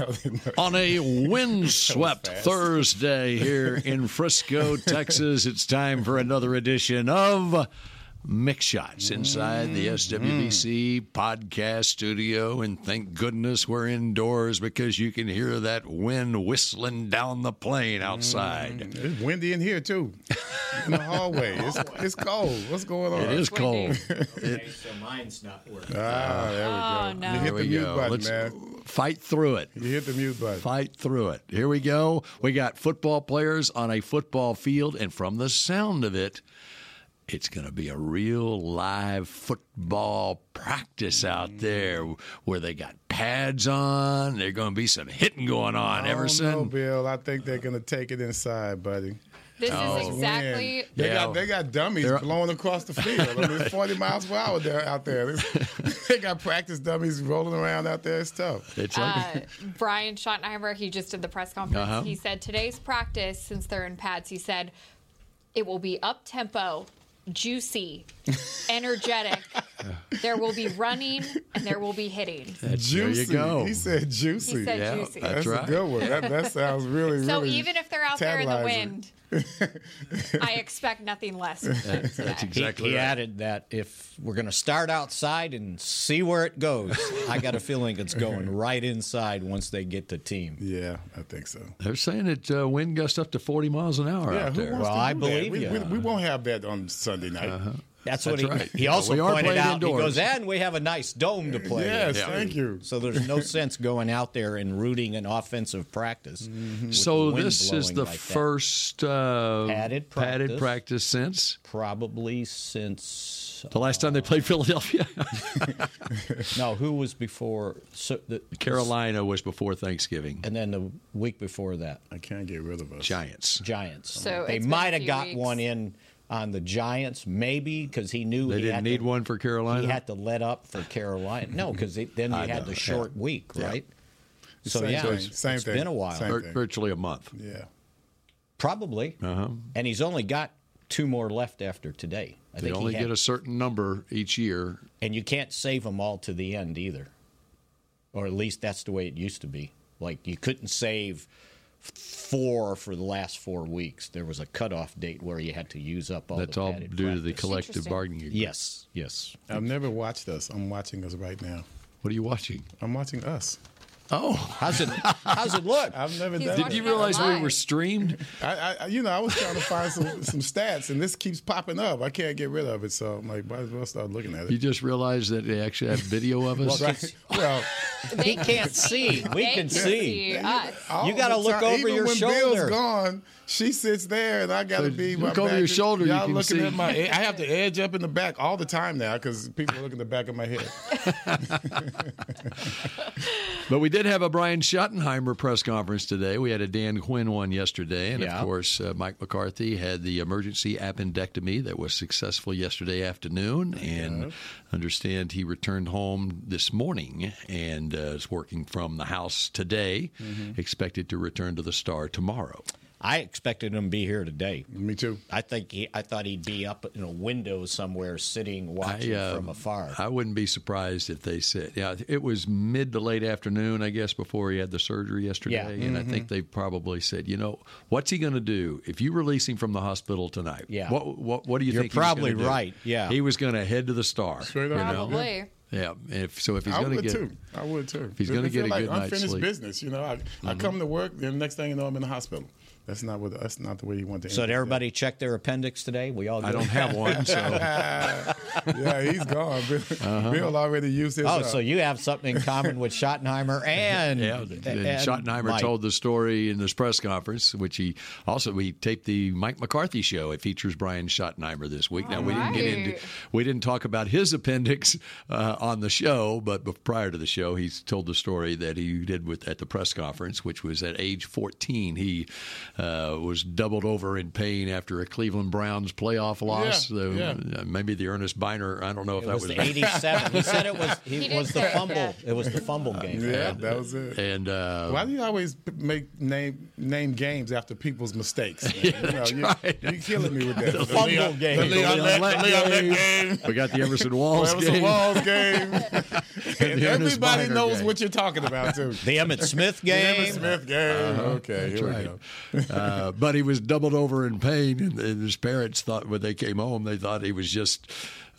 On a windswept Thursday here in Frisco, Texas, it's time for another edition of Mick Shots inside the SWBC podcast studio. And thank goodness we're indoors because you can hear that wind whistling down the plane outside. It's windy in here too, in the hallway. It's, it's cold. What's going on? It is cold. Okay, so mine's not working. Ah, there we go. Oh, no. You hit Here the we mute go. button, Let's man. fight through it. You hit the mute button. Fight through it. Here we go. We got football players on a football field, and from the sound of it, it's going to be a real live football practice out there where they got pads on. There's going to be some hitting going on. I don't know, Everson. Bill. I think they're gonna take it inside, buddy. This Oh. is exactly. Wind. They Yeah. got they got dummies They're- blowing across the field. I mean, it's 40 miles per hour there out there. they got practice dummies rolling around out there. It's tough. It's like Uh, Brian Schottenheimer, he just did the press conference. Uh-huh. He said today's practice, since they're in pads, he said it will be up tempo, juicy, energetic. there will be running and there will be hitting. that's, there you go. He said juicy. He said Yeah, juicy. that's That's right. a good one. That, that sounds really, so really. So even if they're out there in the wind, I expect nothing less. From That's today. He, exactly he right. added that if we're going to start outside and see where it goes, I got a feeling it's going right inside once they get the team. Yeah, I think so. They're saying it uh, wind gusts up to 40 miles an hour Yeah, out there. Well, I do that? believe we, you. We, we won't have that on Sunday night. That's, That's what he, right. he Yeah, also we pointed out. indoors. He goes, and we have a nice dome to play. Yes, in." thank you. So there's no sense going out there and rooting an offensive practice. Mm-hmm. So this is the like first uh, Padded padded practice. practice since probably since the last time they played Philadelphia. no, who was before? So the, Carolina was before Thanksgiving. and then the week before that. I can't get rid of us. Giants. Giants. So they might have got weeks. one in on the Giants, maybe because he knew They he didn't had need to, one for Carolina? He had to let up for Carolina. No, because then you had know, the yeah. short week, Yeah. right? So Same yeah, thing, it's- same it's thing, been a while, same Vir- thing. virtually a month. Yeah. probably. Uh-huh. And he's only got two more left after today. I They think only he had, get a certain number each year. and you can't save them all to the end either, or at least that's the way it used to be. Like you couldn't save four for the last four weeks. There was a cutoff date where you had to use up all. That's the all padded due to the collective bargaining agreement. Yes, yes. I've never watched us. I'm watching us right now. What are you watching? I'm watching us. Oh, How's it? How's it look? I've never He's done did watching you realize we were streamed? I, I, you know, I was trying to find some, some stats, and this keeps popping up. I can't get rid of it, so I'm like, might as well start looking at it. You just realized that they actually have video of us. Right. Well, He can't see. We can see. us. You gotta the look time- over even your when shoulder. Bill's gone, she sits there, and I got to So be. look my over back your shoulder, you Y'all can looking see. at my. I have to edge up in the back all the time now because people are looking at the back of my head. But we did have a Brian Schottenheimer press conference today. We had a Dan Quinn one yesterday. And Yeah. of course, uh, Mike McCarthy had the emergency appendectomy that was successful yesterday afternoon. And understand he returned home this morning and uh, is working from the house today. Expected to return to the Star tomorrow. I expected him to be here today. Me too. I think he, I thought he'd be up in a window somewhere, sitting watching I, uh, from afar. I wouldn't be surprised if they said, yeah, it was mid to late afternoon, I guess, before he had the surgery yesterday. Yeah. And I think they probably said, you know, what's he going to do if you release him from the hospital tonight? Yeah. What What, what do you You're think? he was probably gonna do? right, yeah. He was going to head to the star. Straight up. you know? Probably. Yeah. If so, if he's going to would get too. I would too. If he's gonna get a like good night's unfinished sleep. business, you know. I, I come to work, and the next thing you know, I'm in the hospital. That's not what. That's not the way you want to. so end did it. everybody check their appendix today? We all. I did? don't have one, so yeah, he's gone. Bill, Bill already used his. Oh, uh, so you have something in common with Schottenheimer and Yeah, and and Schottenheimer Mike. told the story in this press conference, which he also we taped the Mike McCarthy show. It features Brian Schottenheimer this week. Now we didn't get into we didn't talk about his appendix uh, on the show, but prior to the show, he's told the story that he did with at the press conference, which was at age 14. He uh, was doubled over in pain after a Cleveland Browns playoff loss. Yeah, the, yeah. Uh, maybe the Ernest Byner. I don't know if It that was, was, the 87. He said it was he, He was the fumble. yeah. It was the fumble game. Yeah, that was it. And uh, Why do you always make name name games after people's mistakes? Man? you know, you, right. you're killing me with that. The, fumble Leon, game. The Leon, The Lett- Leon the Leon game. game. we got the Everson Walls Everson game. Walls game. and the everybody knows game. what you're talking about too. The Emmitt Smith The game. Emmitt Smith game. okay, That's here right. we go. Uh, but he was doubled over in pain, and, and his parents thought when they came home, they thought he was just,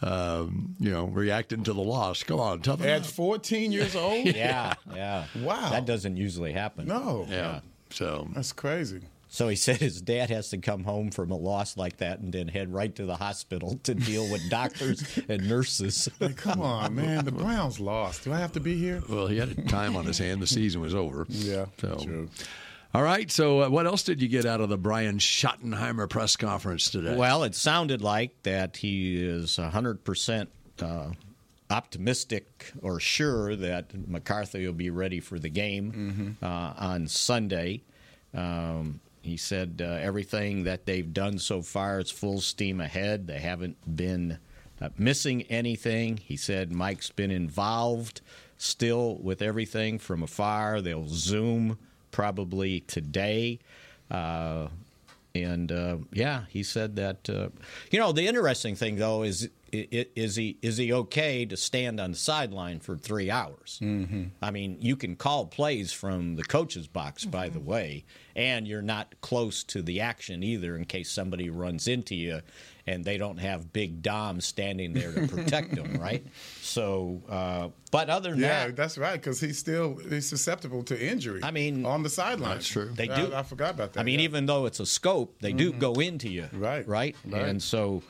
um, you know, reacting to the loss. Come on, toughen At up. 14 years old? Yeah, yeah. Wow. That doesn't usually happen. No. Yeah. So That's crazy. So he said his dad has to come home from a loss like that and then head right to the hospital to deal with doctors and nurses. Like, come on, man. The Browns lost. Do I have to be here? well, he had time on his hand. The season was over. Yeah, So. true. All right. So, uh, what else did you get out of the Brian Schottenheimer press conference today? Well, it sounded like that he is 100% uh, optimistic or sure that McCarthy will be ready for the game uh, on Sunday. Um, he said uh, everything that they've done so far is full steam ahead. They haven't been uh, missing anything. He said Mike's been involved still with everything from afar. They'll Zoom probably today. Uh, and uh, yeah, he said that. Uh, you know, the interesting thing though is is he is he okay to stand on the sideline for three hours? Mm-hmm. I mean, you can call plays from the coach's box, by the way, and you're not close to the action either in case somebody runs into you and they don't have Big Dom standing there to protect them, right? So, uh, but other than Yeah, that, that's right. Because he's still he's susceptible to injury. I mean- on the sideline. That's true. They I- do. I, forgot about that. I mean, yeah. even though it's a scope, they do go into you, Right, Right, right. and so,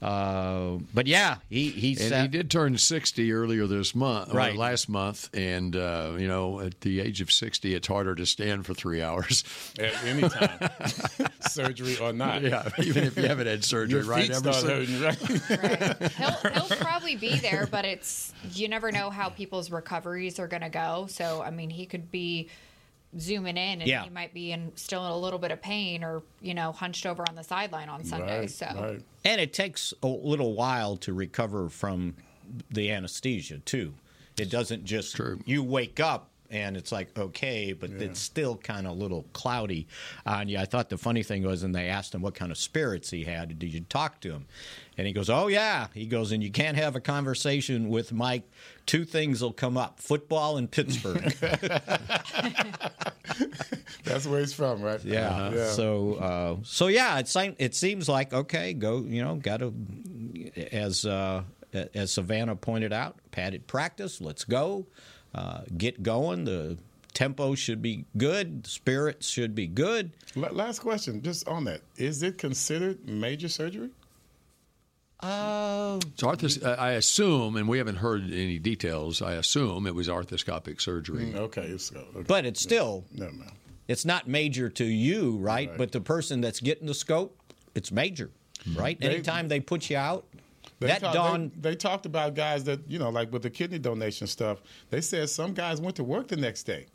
uh, but yeah, he he And said he did turn 60 earlier this month, or Right. last month. And, uh, you know, at the age of 60, it's harder to stand for three hours. at any time, surgery or not. yeah, even if you haven't had surgery, Your right? feet start hurting, right? Right. He'll, he'll probably be there, but it's you never know how people's recoveries are going to go. So I mean, he could be zooming in, and Yeah. he might be in still in a little bit of pain, or you know, hunched over on the sideline on Sunday. right, so right. and it takes a little while to recover from the anesthesia too. It doesn't just True. you wake up and it's like okay, but it's still kind of a little cloudy on you. I thought the funny thing was, and they asked him what kind of spirits he had. Did you talk to him? And he goes, "Oh yeah." He goes, "And you can't have a conversation with Mike. Two things will come up: football and Pittsburgh." That's where he's from, right? Yeah. yeah. So uh, so yeah, it seems it seems like okay, go you know, got to as uh, as Savannah pointed out, padded practice. Let's go, uh, get going. The tempo should be good. The spirits should be good. La- Last question, just on that: Is it considered major surgery? Uh, So arthros- I assume, and we haven't heard any details. I assume it was arthroscopic surgery. Okay, it's, okay. but it's still no, no. it's not major to you, right? Right. But the person that's getting the scope, it's major, right? They- Anytime they put you out, They that talk- dawn. They, they talked about guys that you know, like with the kidney donation stuff. They said some guys went to work the next day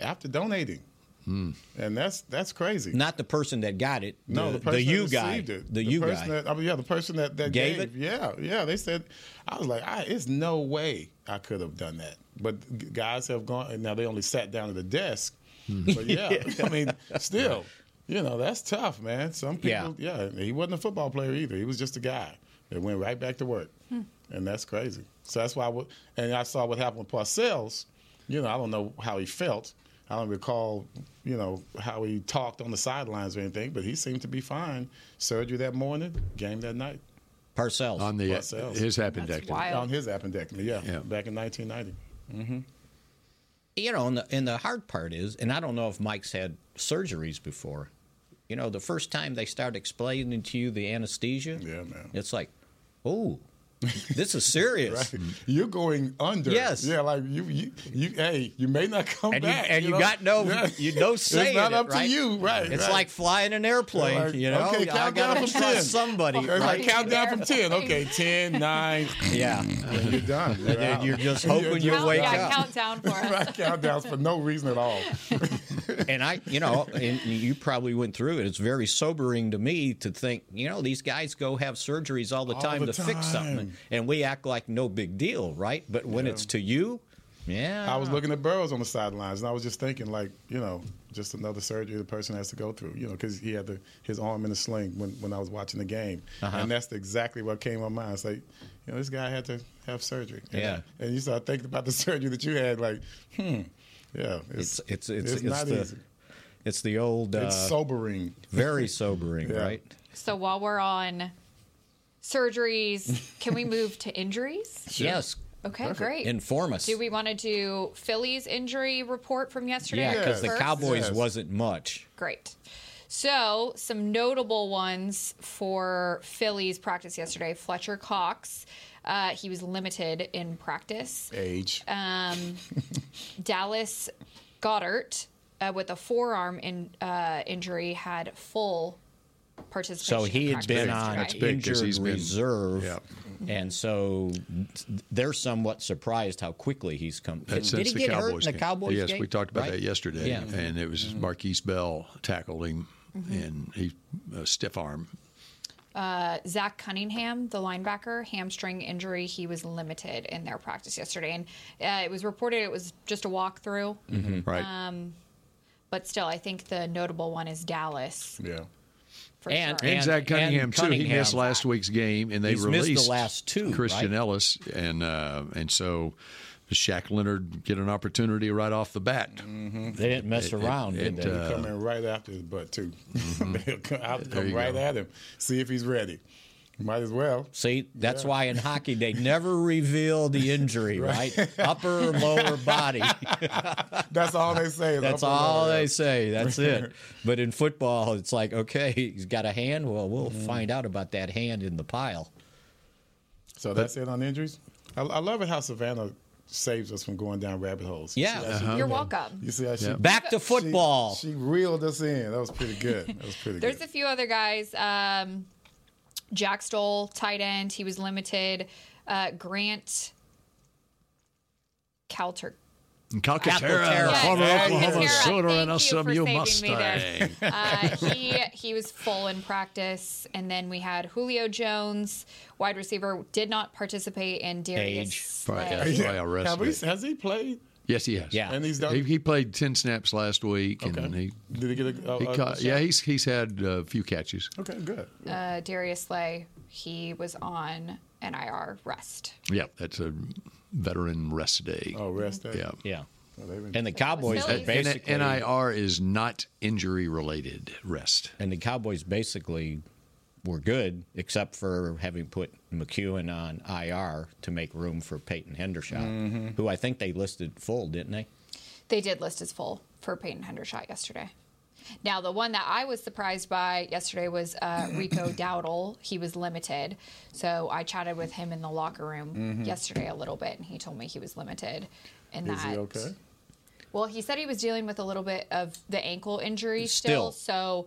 after donating, and that's that's crazy. Not the person that got it. No, the, the person you that guy. it. The, you person guy. That, I mean, yeah, the person that, that Gave gave, it? Yeah, yeah. They said, I was like, I, it's no way I could have done that. But guys have gone, and now they only sat down at the desk. Mm-hmm. But yeah, I mean, still, you know, that's tough, man. Some people, yeah. he wasn't a football player either. He was just a guy that went right back to work, hmm. and that's crazy. So that's why, I would, and I saw what happened with Parcells. You know, I don't know how he felt. I don't recall, you know, how he talked on the sidelines or anything, but he seemed to be fine. Surgery that morning, game that night Parcells. On the uh, Parcells. his that's appendectomy. wild. on his appendectomy. Yeah, Yeah. back in 1990. Mm-hmm. you know, and the, and the hard part is, and I don't know if Mike's had surgeries before. You know, the first time they start explaining to you the anesthesia, Yeah, man. it's like, oh, this is serious. Right. You're going under. Yes. Yeah, like you, you, you hey, you may not come and back. You, and you, know? got no, yeah. you no say. It's not up it, right? to you, right? It's right. like flying an airplane. Like, you know, okay, I gotta from 10. somebody. It's right? like count down from ten. Okay, 10, 9. yeah, and you're done. You're, and then you're just hoping you Count, wake yeah, up. countdown for us. right countdowns for no reason at all. and I, you know, and you probably went through it. It's very sobering to me to think, you know, these guys go have surgeries all the All time the to fix something, time. and we act like no big deal, right? But when Yeah. it's to you, yeah, I was looking at Burrows on the sidelines, and I was just thinking, like, you know, just another surgery the person has to go through, you know, because he had the, his arm in a sling when, when I was watching the game, Uh-huh. and that's exactly what came to my mind. It's like, you know, this guy had to have surgery. And, Yeah. and you start thinking about the surgery that you had, like, hmm, yeah, It's it's it's it's, it's it's not the easy. it's the old uh, It's sobering. very sobering, Yeah. right? So while we're on surgeries, can we move to injuries? Yes, Okay, great. inform us. do we want to do Philly's injury report from yesterday? yeah, because the? Cowboys Yes. wasn't much. Great. So, some notable ones for Philly's practice yesterday. Fletcher Cox, uh, he was limited in practice. Age. Dallas Goedert, uh, with a forearm in, uh, injury, had full participation. So he had been on That's big 'cause injured he's been- reserve, yeah. and so they're somewhat surprised how quickly he's come. That's Did since he the get Cowboys hurt in the Cowboys game. Yes, game? we talked about Right? that yesterday, Yeah. Mm-hmm. and it was Markquese Bell tackled him, and he a stiff arm. Zach Cunningham, the linebacker, hamstring injury. He was limited in their practice yesterday, and uh, it was reported it was just a walkthrough. Right. Um, But still, I think the notable one is Dallas yeah. For And- sure. and, Zach Cunningham, and too. He missed last week's game, and they He's missed the released last two, Christian right? Ellis, and uh, and so Shaq Leonard get an opportunity right off the bat. They didn't mess around, it, did they? uh, come in right after his butt too. They'll come, I'll come right go. at him, see if he's ready. Might as well. See, that's why in hockey they never reveal the injury, right? Upper, lower body. That's all they say. That's all down. they say. That's it. But in football, it's like, okay, he's got a hand. Well, we'll Mm-hmm. find out about that hand in the pile. So that's it on injuries. I, I love it how Savannah saves us from going down rabbit holes. Yeah, uh-huh. you're welcome. You see how she Yeah. Back to football. She, she reeled us in. That was pretty good. That was pretty good. There's good. a few other guys. Um, Jack Stoll, tight end, he was limited. Uh, Grant Calter. Calcaterra, Calcaterra. former Yes, Oklahoma Calcaterra. Sooner Thank and you for SMU saving me there. Mustang. Uh, he he was full in practice, and then we had Julio Jones, wide receiver, did not participate, and Darius. Age. Slay. Right, yeah. That's why I Have arrested we, it. has he played? Yes, he has. Yeah. And he's done. He, he played ten snaps last week, and okay. he Did he get a? a- he caught. a Yeah, he's he's had a few catches. Okay, good. Uh, Darius Slay, he was on NIR rest. Yeah, that's a veteran rest day. Oh, rest day. Yeah. Yeah. Oh, And the Cowboys Phillies. are basically NIR is not injury related rest. and the Cowboys basically were good, except for having put McEwen on IR to make room for Peyton Hendershot, Mm-hmm. who I think they listed full, didn't they? They did list as full for Peyton Hendershot yesterday. Now, the one that I was surprised by yesterday was uh, Rico Dowdle. He was limited. So I chatted with him in the locker room yesterday a little bit, and he told me he was limited. And Is that, he okay? Well, he said he was dealing with a little bit of the ankle injury Still. still. So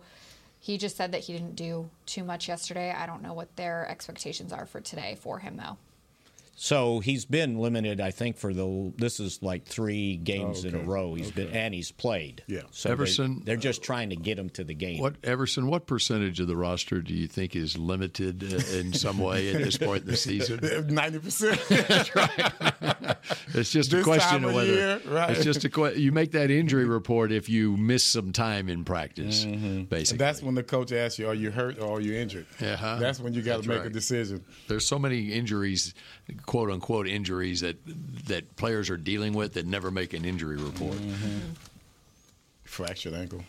he just said that he didn't do too much yesterday. I don't know what their expectations are for today for him, though. So he's been limited, I think, for the this is like three games Oh, in a row. He's been and he's played. Yeah. So Everson- they're just trying to get him to the game. What Everson? What percentage of the roster do you think is limited uh, in some way at this point in the season? Ninety percent. It's just a question of of whether year, right. it's just a que- you make that injury report if you miss some time in practice. Basically, That's when the coach asks you, "Are you hurt or are you injured?" Uh-huh. That's when you got to make a decision. there's so many injuries, quote unquote injuries that that players are dealing with that never make an injury report. Fractured ankle.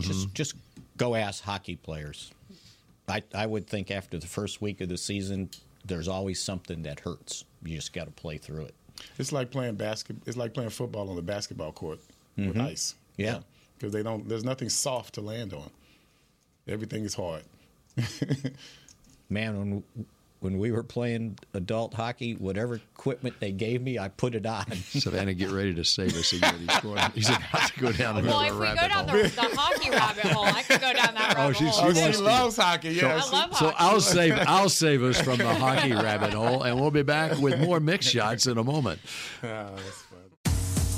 Just just go ask hockey players. I I would think after the first week of the season, there's always something that hurts. You just got to play through it. It's like playing basket. It's like playing football on the basketball court with ice. Mm-hmm. Yeah. because they don't. There's nothing soft to land on. Everything is hard. Man, when when we were playing adult hockey, whatever equipment they gave me, I put it on. Savannah, get ready to save us again. He's, going, he's about to go down well, if we go down the, the, hockey rabbit hole, I could go down that oh, rabbit oh, hole. Oh, she loves hockey. Yeah, so, I love hockey. so hockey. I'll save I'll save us from the hockey rabbit hole, and we'll be back with more Mick Shots in a moment. Oh,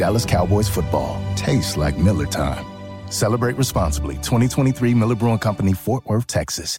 Dallas Cowboys football tastes like Miller time. Celebrate responsibly. 2023 Miller Brewing Company, Fort Worth, Texas.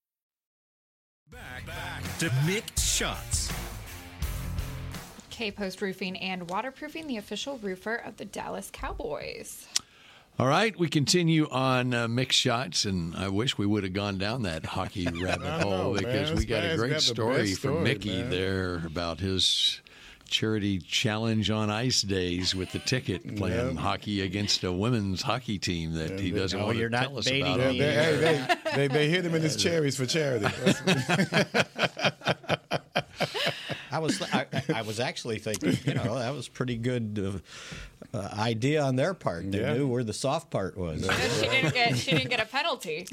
to Mick Shots. K Post Roofing and Waterproofing, the official roofer of the Dallas Cowboys. All right, we continue on uh, Mick Shots, and I wish we would have gone down that hockey rabbit hole know, because man. we got a great got story from Mickey man. there about his charity challenge on ice days with the ticket playing yep. hockey against a women's hockey team that he doesn't no, want to tell us about. They, they, they, they, hit him in his cherries for charity. I was I, I, was actually thinking, you know, that was pretty good uh, uh, idea on their part. They yeah. knew where the soft part was. she didn't get she didn't get a penalty.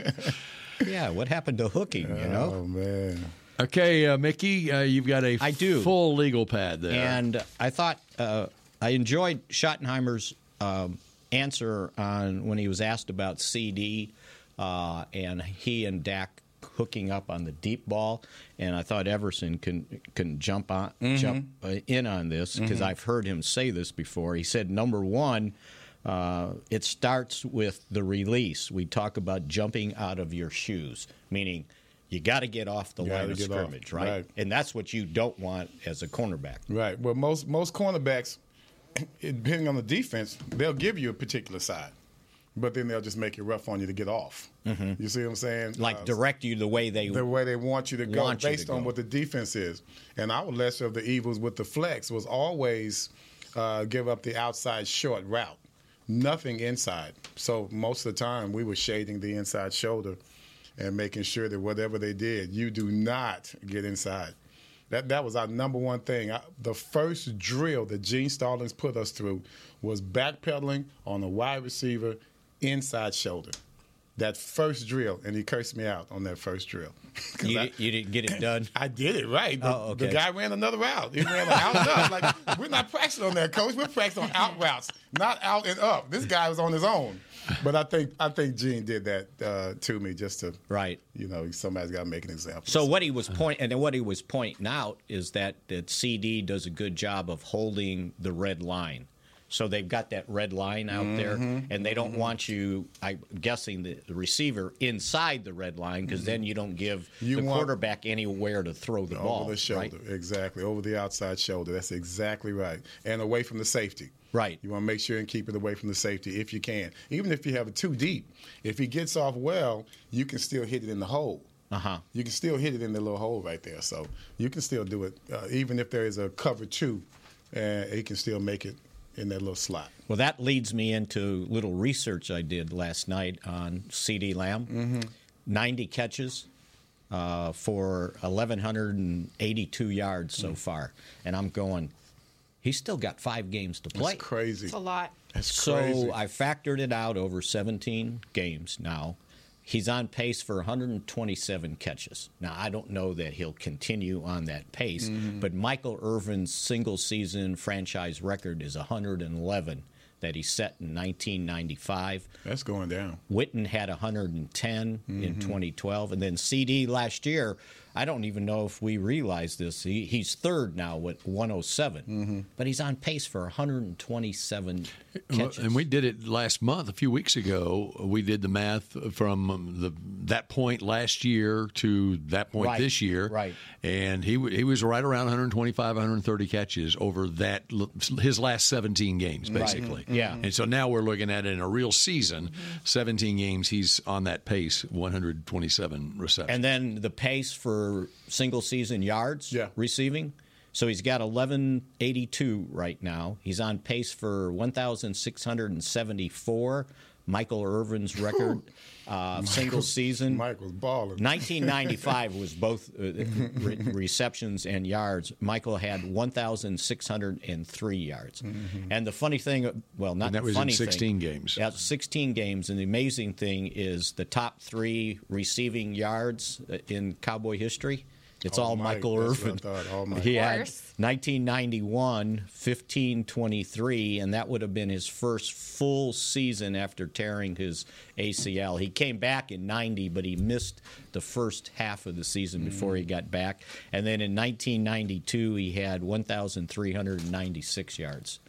yeah, what happened to hooking? You know? Oh man. Okay, uh, Mickey, uh, you've got a I do. full legal pad there. And I thought uh, I enjoyed Schottenheimer's um, answer on when he was asked about CeeDee uh, and he and Dak hooking up on the deep ball. And I thought Everson can can jump on mm-hmm. jump uh, in on this because mm-hmm. I've heard him say this before. He said number one. Uh, it starts with the release. We talk about jumping out of your shoes, meaning – you got to get off the line of scrimmage, right? right? And that's what you don't want as a cornerback. Right. Well, most most cornerbacks, depending on the defense, they'll give you a particular side, but then they'll just make it rough on you to get off. Mm-hmm. You see what I'm saying? Like uh, direct you the way they the way they want you to go, based to on go. what the defense is. And our lesser of the evils with the flex was always uh, give up the outside short route, nothing inside. So most of the time we were shading the inside shoulder and making sure that whatever they did, you do not get inside. That that was our number one thing. I, the first drill that Gene Stallings put us through was backpedaling on a wide receiver inside shoulder. that first drill, and he cursed me out on that first drill. You, I, you, didn't get it done. I did it right. oh, okay. The guy ran another route. He ran out and up. Like we're not practicing on that, coach. We're practicing on out routes, not out and up. This guy was on his own. But I think I think Gene did that uh, to me just to right. You know, somebody's got to make an example. So what he was pointing and what he was pointing out is that that CeeDee does a good job of holding the red line. So they've got that red line out mm-hmm. there, and they don't mm-hmm. want you. I'm guessing the, the receiver inside the red line because mm-hmm. then you don't give you the quarterback anywhere to throw the over ball. Over the shoulder, right? exactly over the outside shoulder. That's exactly right, and away from the safety. Right. You want to make sure and keep it away from the safety if you can. Even if you have it too deep, if he gets off well, you can still hit it in the hole. Uh-huh. You can still hit it in the little hole right there. So you can still do it, uh, even if there is a cover two, and uh, he can still make it in that little slot. Well, that leads me into little research I did last night on CeeDee Lamb. Mm-hmm. 90 catches uh, for 1,182 yards so mm. far. And I'm going, he's still got five games to play. That's crazy. It's a lot. That's so crazy. I factored it out over 17 games now. He's on pace for 127 catches. Now, I don't know that he'll continue on that pace, mm-hmm. but Michael Irvin's single season franchise record is 111 that he set in 1995. That's going down. Witten had 110 mm-hmm. in 2012, and then CeeDee last year I don't even know if we realize this. He, he's third now with 107, mm-hmm. but he's on pace for 127 catches. And we did it last month, a few weeks ago. We did the math from the that point last year to that point right. this year, right? And he he was right around 125, 130 catches over that his last 17 games, basically. Right. Yeah. And so now we're looking at it in a real season, mm-hmm. 17 games. He's on that pace, 127 receptions. And then the pace for single season yards yeah. receiving. So he's got 1182 right now. He's on pace for 1,674. Michael Irvin's record uh, single season. Michael's balling. 1995 was both uh, re- receptions and yards. Michael had 1,603 yards. Mm-hmm. And the funny thing, well, not and that was funny in 16 thing, games. Yeah, 16 games. And the amazing thing is the top three receiving yards uh, in Cowboy history. It's all, all Michael Irvin. All he had 1991, 1523, and that would have been his first full season after tearing his ACL. He came back in 90, but he missed the first half of the season before mm. he got back. And then in 1992, he had 1,396 yards.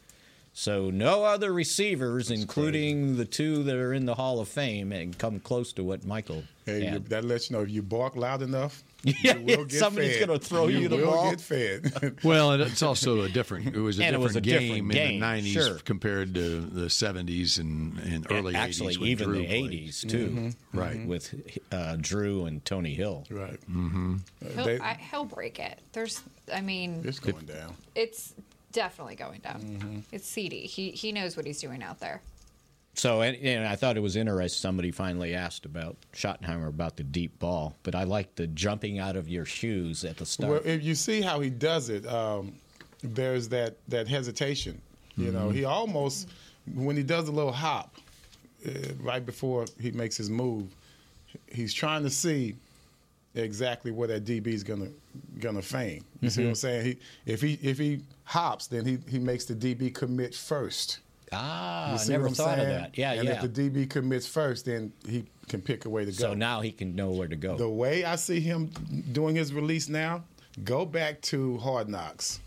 So no other receivers, That's including crazy. the two that are in the Hall of Fame, and come close to what Michael. Hey, had. that lets you know if you bark loud enough, yeah, somebody's going to throw you, you the will ball. get fed. well, and it's also a different. It was a, different, was a game different game in the '90s sure. compared to the '70s and, and early and actually, '80s. even Drew the played. '80s too, mm-hmm. right? With uh, Drew and Tony Hill, right? Mm-hmm. He'll, they, I, he'll break it. There's, I mean, it's going down. It's definitely going down. Mm-hmm. It's CeeDee. He he knows what he's doing out there. So, and, and, I thought it was interesting. Somebody finally asked about Schottenheimer about the deep ball, but I like the jumping out of your shoes at the start. Well, if you see how he does it, um, there's that that hesitation. You mm-hmm. know, he almost when he does a little hop uh, right before he makes his move, he's trying to see exactly where that DB is gonna gonna feign. You mm-hmm. see what I'm saying? He if he if he hops, then he he makes the DB commit first. Ah, I never thought saying? of that. Yeah, and yeah. if the DB commits first, then he can pick a way to go. So now he can know where to go. The way I see him doing his release now, go back to Hard Knocks,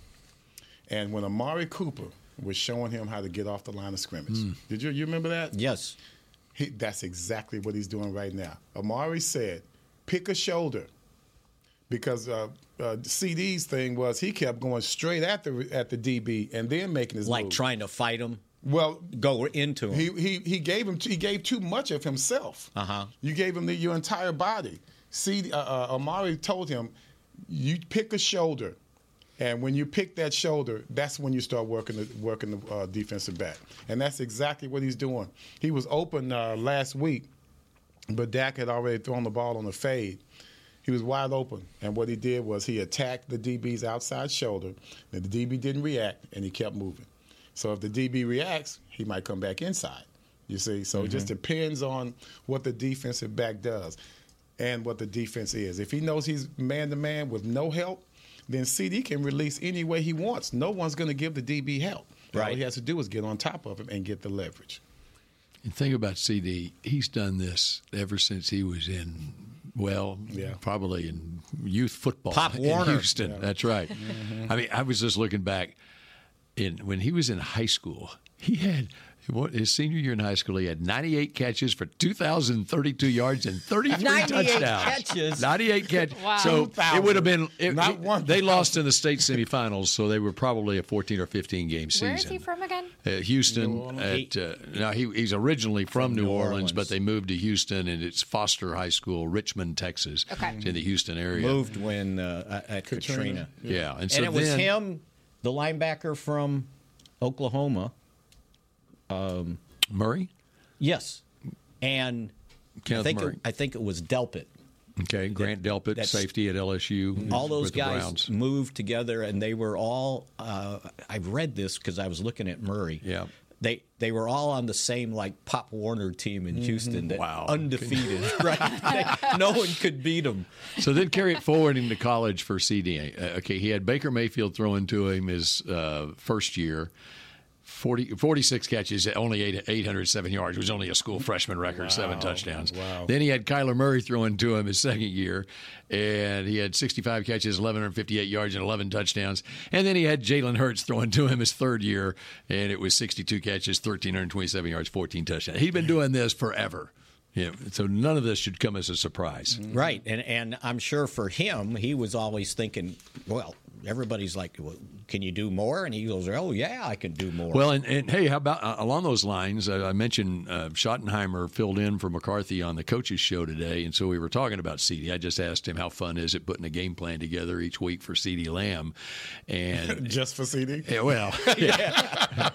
and when Amari Cooper was showing him how to get off the line of scrimmage. Mm. Did you you remember that? Yes. He, that's exactly what he's doing right now. Amari said, "Pick a shoulder." because uh, uh, CeeDee's thing was he kept going straight at the at the DB and then making his like move. trying to fight him. Well, go into him. He he he gave him he gave too much of himself. Uh huh. You gave him the, your entire body. See, uh, uh, Amari told him, you pick a shoulder, and when you pick that shoulder, that's when you start working the working the uh, defensive back, and that's exactly what he's doing. He was open uh, last week, but Dak had already thrown the ball on the fade. He was wide open, and what he did was he attacked the DB's outside shoulder. And the DB didn't react, and he kept moving. So if the DB reacts, he might come back inside. You see, so mm-hmm. it just mm-hmm. depends on what the defensive back does and what the defense is. If he knows he's man to man with no help, then CeeDee can release any way he wants. No one's going to give the DB help. Right. All he has to do is get on top of him and get the leverage. And think about CeeDee. He's done this ever since he was in, well, yeah. probably in youth football Pop in Warner. Houston. Yeah. That's right. Mm-hmm. I mean, I was just looking back. In when he was in high school, he had his senior year in high school, he had 98 catches for 2,032 yards and 33 98 touchdowns. Catches. 98 catches. Wow. So it would have been. It, Not one. They lost in the state semifinals, so they were probably a 14 or 15 game season. Where is he from again? Uh, Houston. At uh, now he, he's originally from, from New, New Orleans, Orleans, but they moved to Houston, and it's Foster High School, Richmond, Texas. Okay. It's in the Houston area. Moved when uh, at Katrina. Katrina. Yeah, and, and so it was him, the linebacker from Oklahoma. Um, Murray? Yes. And Kenneth I think Murray. It, I think it was Delpit. Okay, Grant Delpit, safety at LSU. All those guys moved together, and they were all. Uh, I've read this because I was looking at Murray. Yeah. They they were all on the same like Pop Warner team in Houston, that wow. undefeated. right, no one could beat them. So then carry it forward into college for CeeDee. Uh, okay, he had Baker Mayfield throwing to him his uh, first year. 40, 46 catches, only eight, 807 yards. It was only a school freshman record, wow. seven touchdowns. Wow. Then he had Kyler Murray throwing to him his second year, and he had 65 catches, 1,158 yards, and 11 touchdowns. And then he had Jalen Hurts throwing to him his third year, and it was 62 catches, 1,327 yards, 14 touchdowns. He'd been doing this forever. Yeah, so none of this should come as a surprise. Right. And and I'm sure for him, he was always thinking, well, everybody's like, well, "Can you do more?" And he goes, "Oh yeah, I can do more." Well, and, and hey, how about uh, along those lines? Uh, I mentioned uh, Schottenheimer filled in for McCarthy on the coaches show today, and so we were talking about CeeDee. I just asked him how fun is it putting a game plan together each week for CeeDee Lamb, and just for CeeDee. Yeah, well, yeah.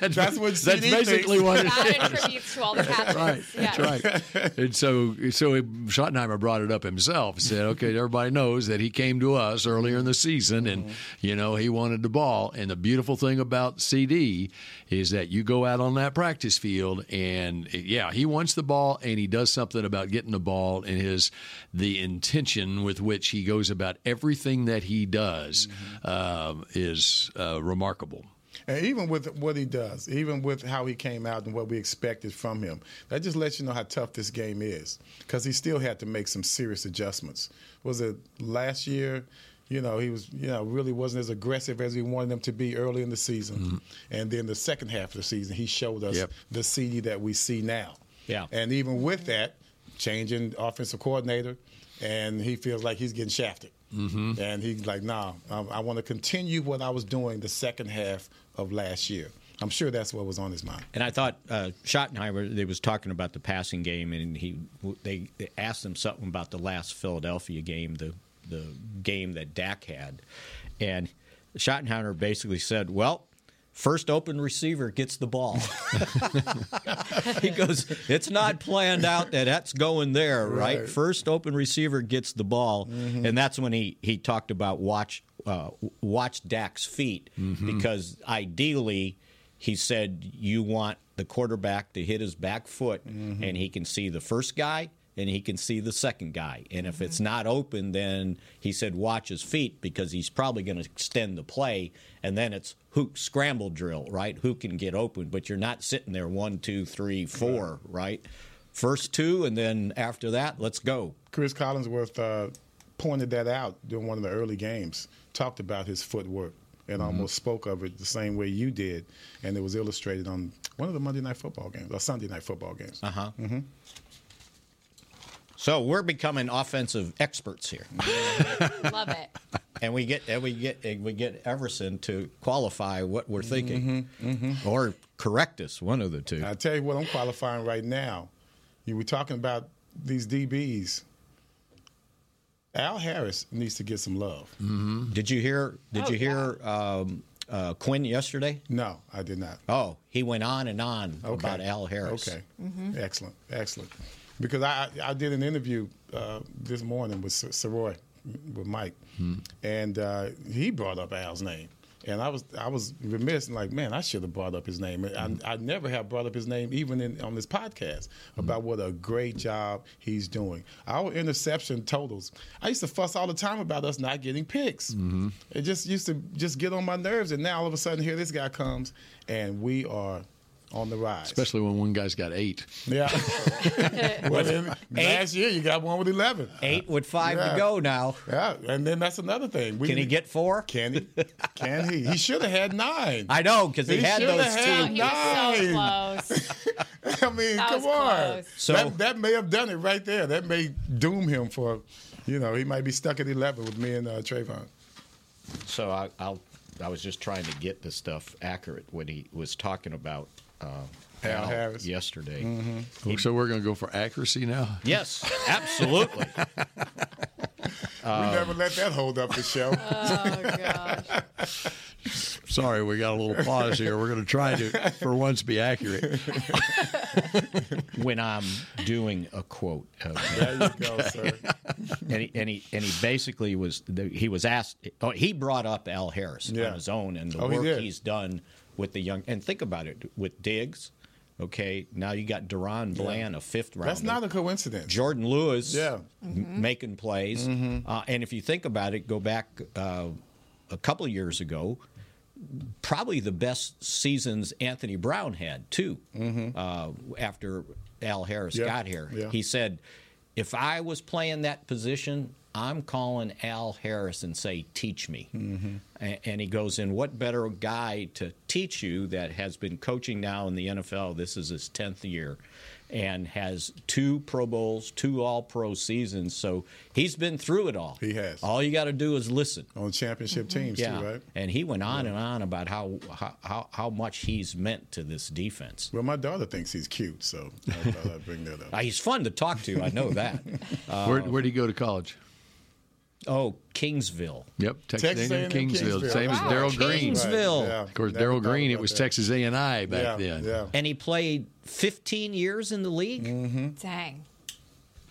that's, that's what CeeDee that's basically thinks. what it that attributes to all the That's right. Yeah. That's right. And so, so Schottenheimer brought it up himself. Said, "Okay, everybody knows that he came to us earlier in the season, and mm-hmm. you know he wanted the ball. And the beautiful thing about CeeDee is that you go out on that practice field, and yeah, he wants the ball, and he does something about getting the ball, and his the intention with which he goes about everything that he does mm-hmm. uh, is uh, remarkable. And even with what he does, even with how he came out and what we expected from him, that just lets you know how tough this game is. Because he still had to make some serious adjustments. Was it last year? You know, he was, you know, really wasn't as aggressive as we wanted him to be early in the season. Mm-hmm. And then the second half of the season, he showed us yep. the CeeDee that we see now. Yeah. And even with that, changing offensive coordinator, and he feels like he's getting shafted. Mm-hmm. And he's like, nah, I, I want to continue what I was doing the second half of last year. I'm sure that's what was on his mind. And I thought uh, Schottenheimer, they was talking about the passing game, and he they, they asked him something about the last Philadelphia game, the the game that Dak had, and Schottenheimer basically said, "Well, first open receiver gets the ball. he goes, it's not planned out that that's going there, right? right. First open receiver gets the ball, mm-hmm. and that's when he he talked about watch uh, watch Dak's feet mm-hmm. because ideally he said you want the quarterback to hit his back foot mm-hmm. and he can see the first guy and he can see the second guy. And if it's not open, then he said watch his feet because he's probably going to extend the play. And then it's who scramble drill, right? Who can get open? But you're not sitting there one, two, three, four, right? First two, and then after that, let's go. Chris Collinsworth uh, pointed that out during one of the early games. Talked about his footwork and mm-hmm. almost spoke of it the same way you did, and it was illustrated on one of the Monday night football games or Sunday night football games. Uh huh. Mm-hmm. So we're becoming offensive experts here. Love it. And we get and we get and we get Everson to qualify what we're thinking, mm-hmm, mm-hmm. or correct us, one of the two. I tell you what, I'm qualifying right now. You were talking about these DBs. Al Harris needs to get some love. Mm-hmm. Did you hear? Did oh, you hear um, uh, Quinn yesterday? No, I did not. Oh, he went on and on okay. about Al Harris. Okay, excellent, excellent because I I did an interview uh, this morning with Soroy with Mike, hmm. and uh, he brought up Al's name. And I was I was remiss and like, man, I should have brought up his name. I, I never have brought up his name even in, on this podcast about mm-hmm. what a great job he's doing. Our interception totals. I used to fuss all the time about us not getting picks. Mm-hmm. It just used to just get on my nerves. And now all of a sudden here this guy comes and we are on the rise. Especially when one guy's got eight. Yeah. well, then, last year you got one with 11. Eight with five yeah. to go now. Yeah, and then that's another thing. We, can he get four? Can he? Can he? He should have had nine. I know, because he, he, had those had two. Nine. So I mean, that come on. So that, that, may have done it right there. That may doom him for, you know, he might be stuck at 11 with me and uh, Trayvon. So I, I'll I was just trying to get the stuff accurate when he was talking about uh, Al, Harris yesterday. Mm-hmm. He, so we're going to go for accuracy now. Yes, absolutely. we never let that hold up the show. oh gosh. Sorry, we got a little pause here. We're going to try to, for once, be accurate. when I'm doing a quote, there you go, sir. And he, and he and he basically was he was asked. Oh, he brought up Al Harris yeah. on his own and the oh, work he he's done with the young. And think about it with Diggs. Okay, now you got DaRon Bland, yeah. a fifth round. That's not a coincidence. Jourdan Lewis, yeah, mm-hmm. making plays. Mm-hmm. Uh, and if you think about it, go back uh, a couple of years ago, probably the best seasons Anthony Brown had too. Mm-hmm. Uh, after Al Harris yeah. got here, yeah. he said, "If I was playing that position, I'm calling Al Harris and say, teach me. Mm-hmm. And he goes in, what better guy to teach you that has been coaching now in the NFL? This is his 10th year and has two Pro Bowls, two All Pro seasons. So he's been through it all. He has. All you got to do is listen. On championship mm-hmm. teams, yeah. too, right? And he went on yeah. and on about how, how, how much he's meant to this defense. Well, my daughter thinks he's cute, so I thought I'd bring that up. He's fun to talk to. I know that. uh, where, where'd he go to college? Oh, Kingsville. Yep, Texas, Texas A&M, Kingsville. Kingsville. Same wow. as Darrell Green. Kingsville. Right. Yeah. Of course, Darrell Green. It was that. Texas A and I back yeah. then. Yeah. And he played 15 years in the league. Mm-hmm. Dang.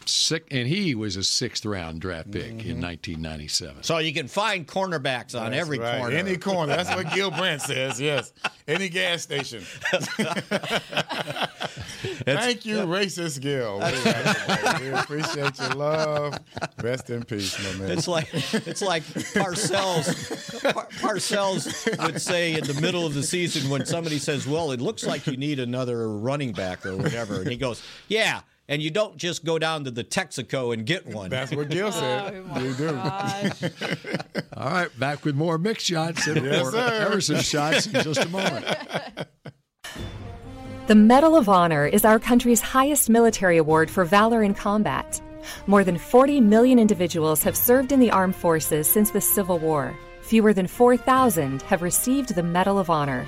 Sick, and he was a sixth round draft pick mm-hmm. in 1997. So you can find cornerbacks on That's every right. corner. Any corner. That's what Gil Brandt says. Yes. Any gas station. Thank you, racist Gil. We, appreciate your love. Rest in peace, my man. It's like it's like Parcells. Par- Parcells would say in the middle of the season when somebody says, "Well, it looks like you need another running back or whatever," and he goes, "Yeah." And you don't just go down to the Texaco and get one. That's what Gil oh, said. Oh, you do. All right, back with more Mick Shots and yes, more Everson shots in just a moment. The Medal of Honor is our country's highest military award for valor in combat. More than 40 million individuals have served in the armed forces since the Civil War. Fewer than 4,000 have received the Medal of Honor.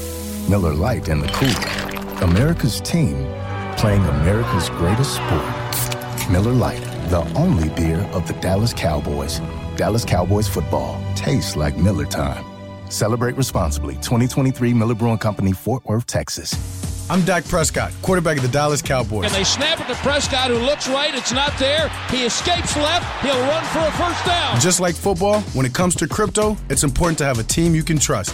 Miller Lite in the cooler. America's team playing America's greatest sport. Miller Lite, the only beer of the Dallas Cowboys. Dallas Cowboys football tastes like Miller time. Celebrate responsibly. 2023 Miller Brewing Company, Fort Worth, Texas. I'm Dak Prescott, quarterback of the Dallas Cowboys. And they snap it to Prescott, who looks right. It's not there. He escapes left. He'll run for a first down. Just like football, when it comes to crypto, it's important to have a team you can trust.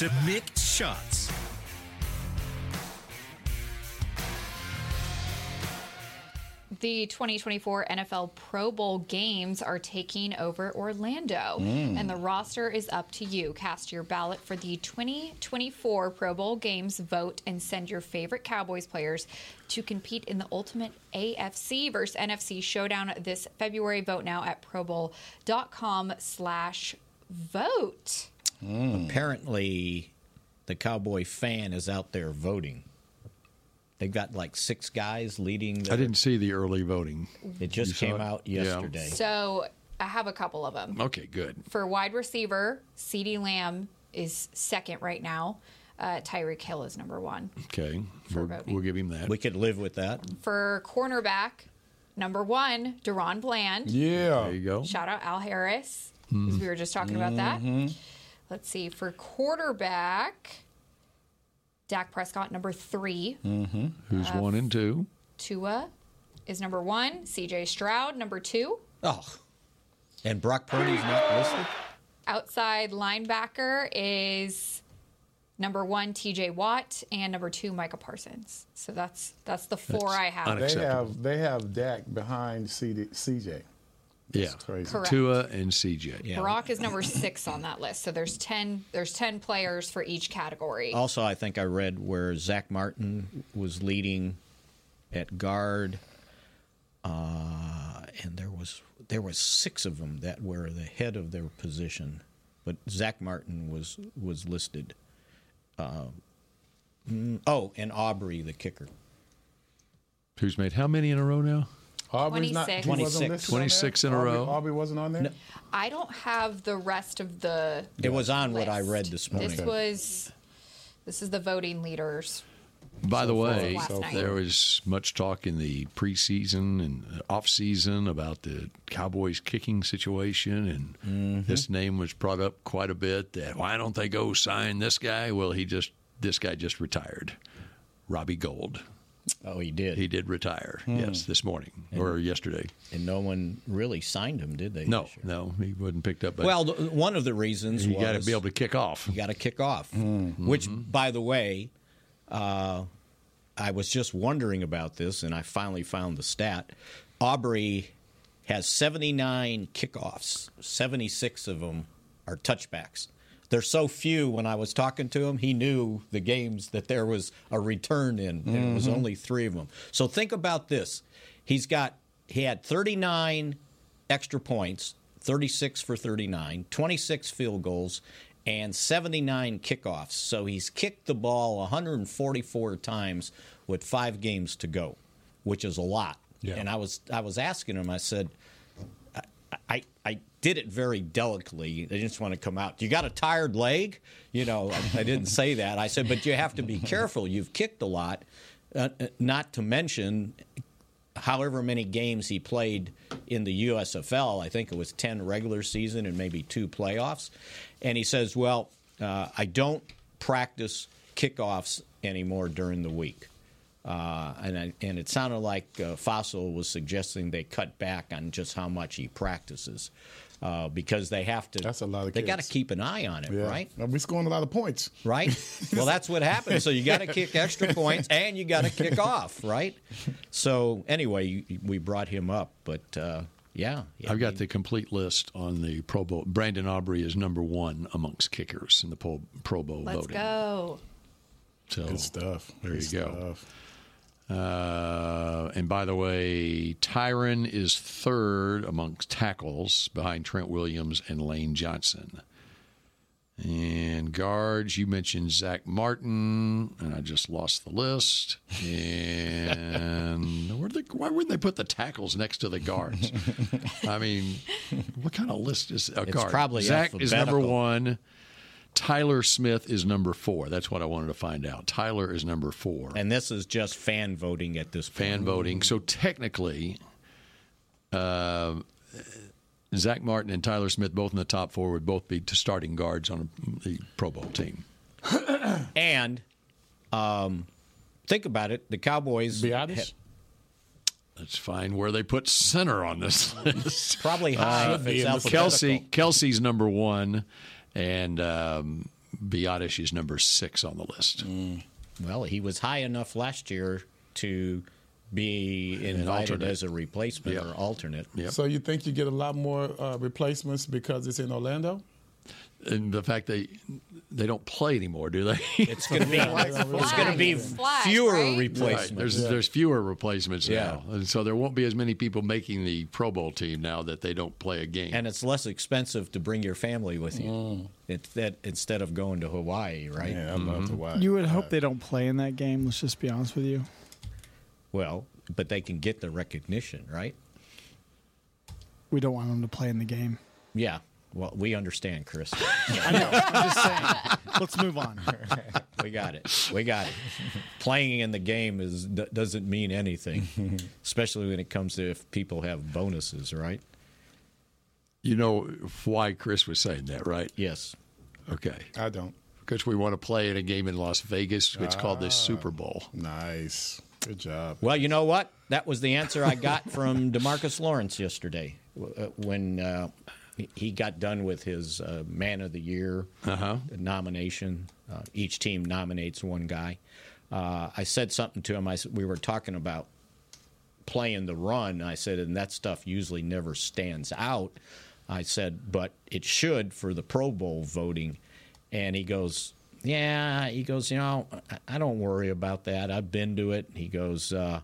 To Mick Shots. The 2024 NFL Pro Bowl games are taking over Orlando, Mm. and the roster is up to you. Cast your ballot for the 2024 Pro Bowl games, vote, and send your favorite Cowboys players to compete in the ultimate AFC versus NFC showdown this February. Vote now at probowl.com slash vote. Apparently, the Cowboy fan is out there voting. They've got like six guys leading. The, I didn't see the early voting. It just You saw came it? out Yeah. yesterday. So I have a couple of them. Okay, good. For wide receiver, CeeDee Lamb is second right now. Uh, Tyreek Hill is number one. Okay, we'll, give him that. We could live with that. For cornerback, number one, DaRon Bland. Yeah. There you go. Shout out Al Harris, Mm. we were just talking about that. Let's see. For quarterback, Dak Prescott, number three. Mm-hmm. Who's Uh, one and two? Tua is number one. CJ Stroud, number two. Oh, and Brock Purdy's not listed. Outside linebacker is number one TJ Watt and number two Micah Parsons. So that's that's the four I have. They have they have Dak behind CD, CJ. Yeah, crazy. Correct. Tua and CJ. Brock is number six on that list. So there's ten there's ten players for each category. Also, I think I read where Zack Martin was leading at guard, uh, and there was there was six of them that were the head of their position, but Zack Martin was was listed. Uh, mm, oh, and Aubrey, the kicker. Who's made how many in a row now? Aubrey's not. he 26. wasn't 26. listed on 26 there? in a Aubrey- row. Aubrey wasn't on there. I don't have the rest of the It was on what I read this morning. This was this is the voting leaders. By the So far. way, Last night. there was much talk in the preseason and off season about the Cowboys kicking situation, and Mm-hmm. this name was brought up quite a bit. That why don't they go sign this guy? Well, he just this guy just retired, Robbie Gould. Oh, he did. He did retire. Hmm. Yes, this morning or yesterday. And no one really signed him, did they? No, no, he wasn't picked up. By, well, one of the reasons you got to be able to kick off. You got to kick off. Which, by the way, uh, I was just wondering about this, and I finally found the stat. Aubrey has 79 kickoffs. 76 of them are touchbacks. There's so few. When I was talking to him, he knew the games that there was a return in, and it was Mhm. only three of them. So think about this. He's got he had 39 extra points, 36 for 39, 26 field goals, and 79 kickoffs. So he's kicked the ball 144 times with five games to go, which is a lot. Yeah. And I was I was asking him. I said, I, I I did it very delicately. They just want to come out. You got a tired leg, you know. I, I didn't say that. I said, but you have to be careful. You've kicked a lot. Uh, uh, not to mention however many games he played in the USFL. I think it was 10 regular season and maybe two playoffs. And he says, Well, uh, I don't practice kickoffs anymore during the week. Uh, and, I, and it sounded like uh, Fassel was suggesting they cut back on just how much he practices uh, because they have to. That's a lot of They got to keep an eye on it, Yeah. right? We're scoring a lot of points. Right? Well, that's what happens. So you got to kick extra points and you got to kick off, right? So anyway, we brought him up, but uh, yeah, yeah, I've got the complete list on the Pro Bowl. Brandon Aubrey is number one amongst kickers in the Pro, Pro Bowl Let's voting. go. So Good stuff. There Good you go. Uh, and by the way, Tyron is third amongst tackles behind Trent Williams and Lane Johnson. And guards, you mentioned Zack Martin, and I just lost the list. And where they, why wouldn't they put the tackles next to the guards? I mean, what kind of list is a It's guard? probably Zack is number one. Tyler Smith is number four. That's what I wanted to find out. Tyler is number four. And this is just fan voting at this point. Fan voting. So technically, uh, Zack Martin and Tyler Smith, both in the top four, would both be starting guards on the Pro Bowl team. And um, think about it. The Cowboys. Biadasz? Let's find where they put center on this list. Probably high if it's alphabetical. Kelce, Kelce's number one, and um, Biadasz is number six on the list. Well, he was high enough last year to be invited as a replacement or alternate. So you think you get a lot more uh, replacements because it's in Orlando? And the fact they they don't play anymore, do they? It's going to be it's going to be fewer right? replacements. Right. There's there's fewer replacements Yeah. now, and so there won't be as many people making the Pro Bowl team now that they don't play a game. and it's less expensive to bring your family with you. It's that instead of going to Hawaii, right? Yeah, I love to mm-hmm. watch. You would hope they don't play in that game. Let's just be honest with you. Well, but they can get the recognition, right? We don't want them to play in the game. Yeah. Well, we understand, Chris. I know. I'm just saying. Let's move on. we got it. We got it. Playing in the game is d- doesn't mean anything, especially when it comes to if people have bonuses, right? you know why Chris was saying that, right? Yes. Okay. I don't. Because we want to play in a game in Las Vegas. It's called the Super Bowl. Nice. Good job. Well, you know what? That was the answer I got from DeMarcus Lawrence yesterday uh, when uh, he- got done with his uh, Man of the Year Uh-huh. nomination. Uh, each team nominates one guy. Uh, I said something to him. I we were talking about playing the run. I said, and that stuff usually never stands out. I said, but it should for the Pro Bowl voting. And he goes, yeah. He goes, you know, I- I don't worry about that. I've been to it. He goes, uh,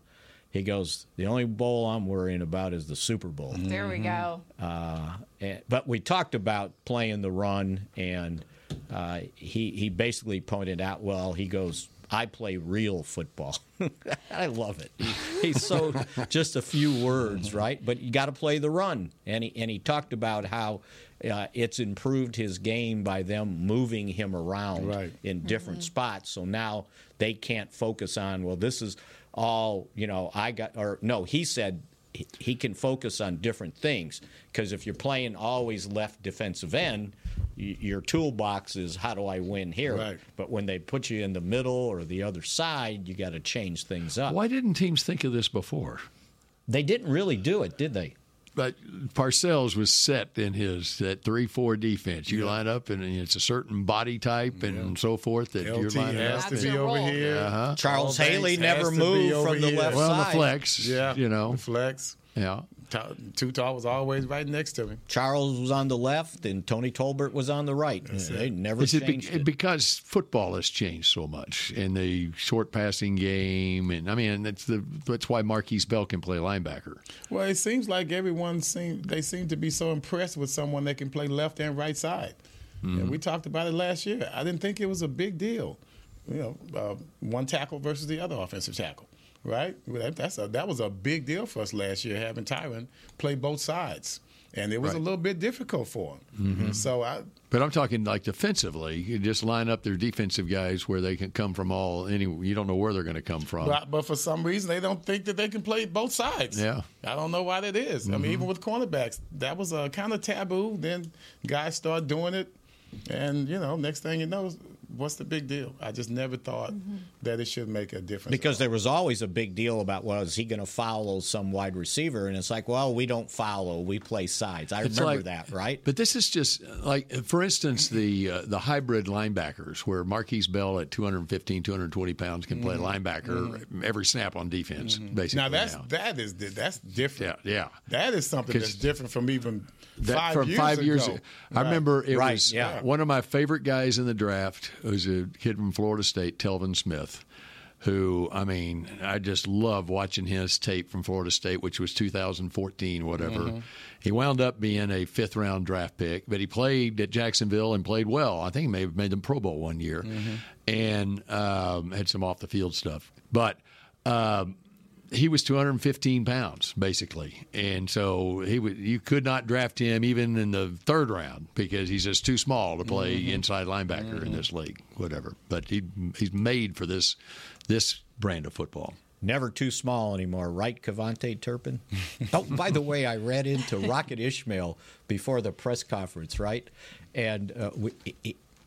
he goes, the only bowl I'm worrying about is the Super Bowl. There we go. Uh, and- but we talked about playing the run, and uh, he he basically pointed out, well, he goes, I play real football. I love it. He, he's so just a few words, right? But you got to play the run, and he and he talked about how. Uh, it's improved his game by them moving him around Right. in different spots. So now they can't focus on, well, this is all, you know, I got, or no, he said he- he can focus on different things because if you're playing always left defensive end, y- your toolbox is how do I win here? Right. But when they put you in the middle or the other side, you got to change things up. Why didn't teams think of this before? They didn't really do it, did they? But Parcells was set in his that three four defense. You line up and it's a certain body type and so forth that you're LT lining has up. to and- be over here. Uh-huh. Charles All Haley never has to be moved over from the here. left Well, the flex, Yeah, you know, the flex. Yeah. Tutal was always right next to me. Charles was on the left and Tony Tolbert was on the right. They never Is it be- changed it. because football has changed so much in the short passing game, and I mean that's the that's why Markquese Bell can play linebacker. Well, it seems like everyone seem they seem to be so impressed with someone that can play left and right side. And we talked about it last year. I didn't think it was a big deal. You know, uh, one tackle versus the other offensive tackle, right? That, that's a, that was a big deal for us last year having Tyron play both sides, and it was a little bit difficult for him. Mm-hmm. So I, But I'm talking like defensively. You just line up their defensive guys where they can come from all any. You don't know where they're going to come from. But, but for some reason, they don't think that they can play both sides. Yeah. I don't know why that is. I mean, mm-hmm. even with cornerbacks, that was uh, a kind of taboo. Then guys start doing it, and you know, next thing you know, what's the big deal? I just never thought that it should make a difference. Because there was always a big deal about, well, is he going to follow some wide receiver? And it's like, well, we don't follow, we play sides. I It's remember like- that, right? But this is just like, for instance, the uh, the hybrid linebackers, where Markquese Bell at 215, 220 pounds can play Mhm. linebacker every snap on defense, basically. now that's now. that is that's different. Yeah, yeah. That is something 'Cause that's different from even That five from years five ago. years ago. I Right. remember it Right, was yeah. one of my favorite guys in the draft was a kid from Florida State, Telvin Smith. who I mean, I just love watching his tape from Florida State, which was 2014, whatever. Mm-hmm. He wound up being a fifth round draft pick, but he played at Jacksonville and played well. I think he may have made them Pro Bowl one year, mm-hmm. and um, had some off the field stuff. But um, he was 215 pounds basically, and so he w- you could not draft him even in the third round because he's just too small to play mm-hmm. inside linebacker mm-hmm. in this league. Whatever, but he he's made for this this brand of football. Never too small anymore, right, KaVontae Turpin? oh, by the way, I read into Rocket Ismail before the press conference, right? And uh, we,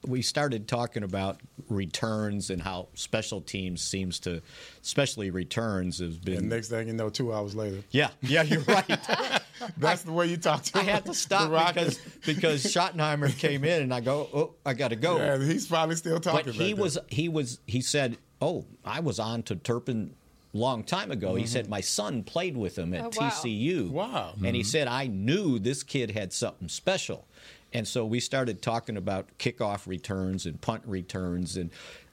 we started talking about returns and how special teams seems to, especially returns, has been. And next thing you know, two hours later. Yeah, yeah, you're right. That's the way you talk to. I had to stop because because Schottenheimer came in, and I go, oh, I got to go. Yeah, he's probably still talking. But he was, he was, he said, oh, I was on to Turpin long time ago. Mm-hmm. He said my son played with him at oh, wow. TCU. Wow! And mm-hmm. he said I knew this kid had something special. And so we started talking about kickoff returns and punt returns. And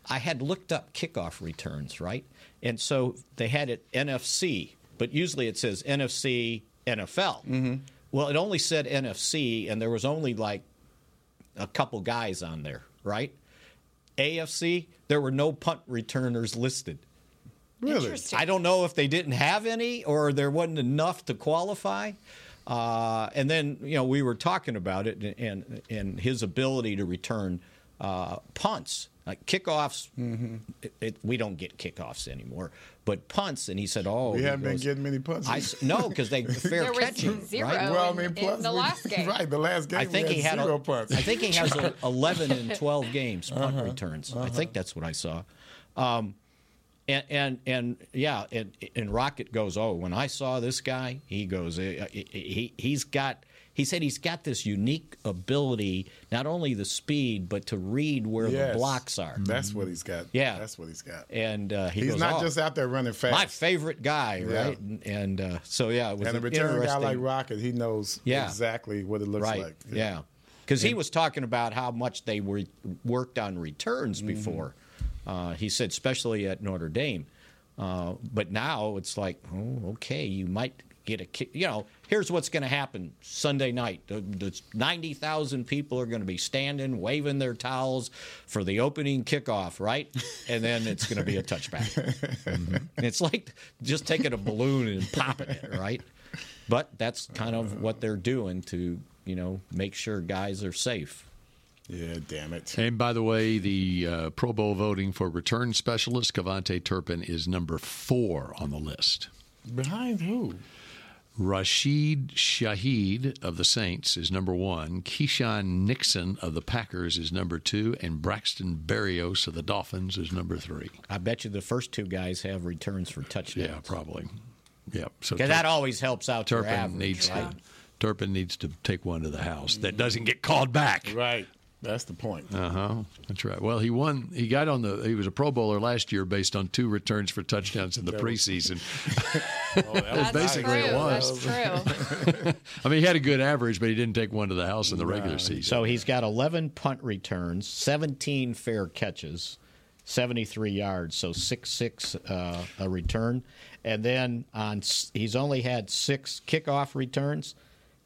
I had looked up kickoff returns, right? And so they had it NFC, but usually it says NFC, NFL. Mm-hmm. Well, it only said NFC, and there was only like a couple guys on there, right? AFC, there were no punt returners listed. Really? I don't know if they didn't have any or there wasn't enough to qualify. Uh, and then you know we were talking about it and and his ability to return uh, punts. Like kickoffs, mm-hmm. it, it, we don't get kickoffs anymore, but punts. And he said, "Oh, we haven't been getting many punts." I, no, because they fair catching. Zero right? well, I mean, plus in the last game, right? The last game, I think he had zero a, punts. I think he has a, eleven and twelve games punt uh-huh, returns. Uh-huh. I think that's what I saw. Um, and and and yeah, and, and Rocket goes, oh, when I saw this guy, he goes, eh, he, he he's got. He said he's got this unique ability, not only the speed, but to read where yes, the blocks are. That's what he's got. Yeah, that's what he's got. And uh, he he's goes, not oh, just out there running fast. My favorite guy, right? Yeah. And, and uh, so yeah, it was and a return guy like Rocket, he knows yeah. exactly what it looks right. like. Yeah, because yeah. he was talking about how much they were worked on returns mm-hmm. before. Uh, he said, especially at Notre Dame. Uh, but now it's like, oh, okay, you might get a kick. You know, here's what's going to happen Sunday night. The, the 90,000 people are going to be standing, waving their towels for the opening kickoff, right? And then it's going to be a touchback. mm-hmm. It's like just taking a balloon and popping it, right? But that's kind of what they're doing to, you know, make sure guys are safe. Yeah, damn it. And by the way, the uh, Pro Bowl voting for return specialist KaVontae Turpin is number four on the list. Behind who? Rashid Shaheed of the Saints is number one. Keisean Nixon of the Packers is number two. And Braxton Berrios of the Dolphins is number three. I bet you the first two guys have returns for touchdowns. Yeah, probably. Yep. So Tur- that always helps out Turpin average, needs right? to Turpin needs to take one to the house that doesn't get called back. Right. That's the point. Uh huh. That's right. Well, he won. He got on the. He was a Pro Bowler last year based on two returns for touchdowns in the preseason. oh, that basically true. it was. That's true. I mean, he had a good average, but he didn't take one to the house in the regular season. So he's got 11 punt returns, 17 fair catches, 73 yards, so six six uh, a return, and then on he's only had six kickoff returns.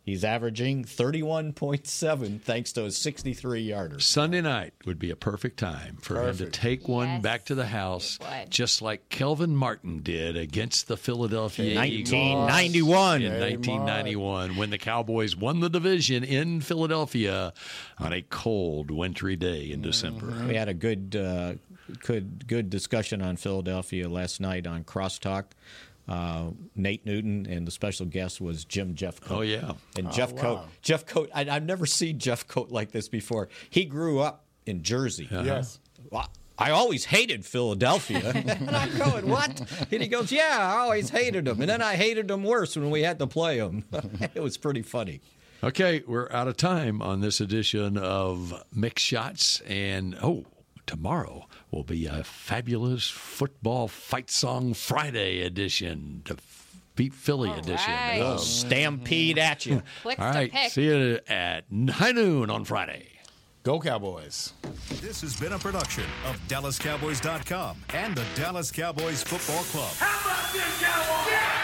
He's averaging 31.7 thanks to his 63 yarder. Sunday night would be a perfect time for perfect. him to take one yes, back to the house, just like Kelvin Martin did against the Philadelphia 1991. In 1991, when the Cowboys won the division in Philadelphia on a cold, wintry day in December. Mm-hmm. We had a good, uh, good, good discussion on Philadelphia last night on Crosstalk. Uh, Nate Newton, and the special guest was Jim Jeffcoat. Oh yeah, and oh, Jeff wow. Coat. Jeffcoat. I, have never seen Jeff Jeffcoat like this before. He grew up in Jersey. Uh-huh. Yes. Well, I always hated Philadelphia. and I'm going, what? And he goes, yeah, I always hated them. And then I hated them worse when we had to play them. it was pretty funny. Okay, we're out of time on this edition of Mick Shots. And, oh, tomorrow will be a fabulous football fight song Friday edition. The Beat Philly All edition. Right. Oh, stampede at you. All right. See you at high noon on Friday. Go Cowboys. This has been a production of DallasCowboys.com and the Dallas Cowboys Football Club. How about this, Cowboys? Yeah!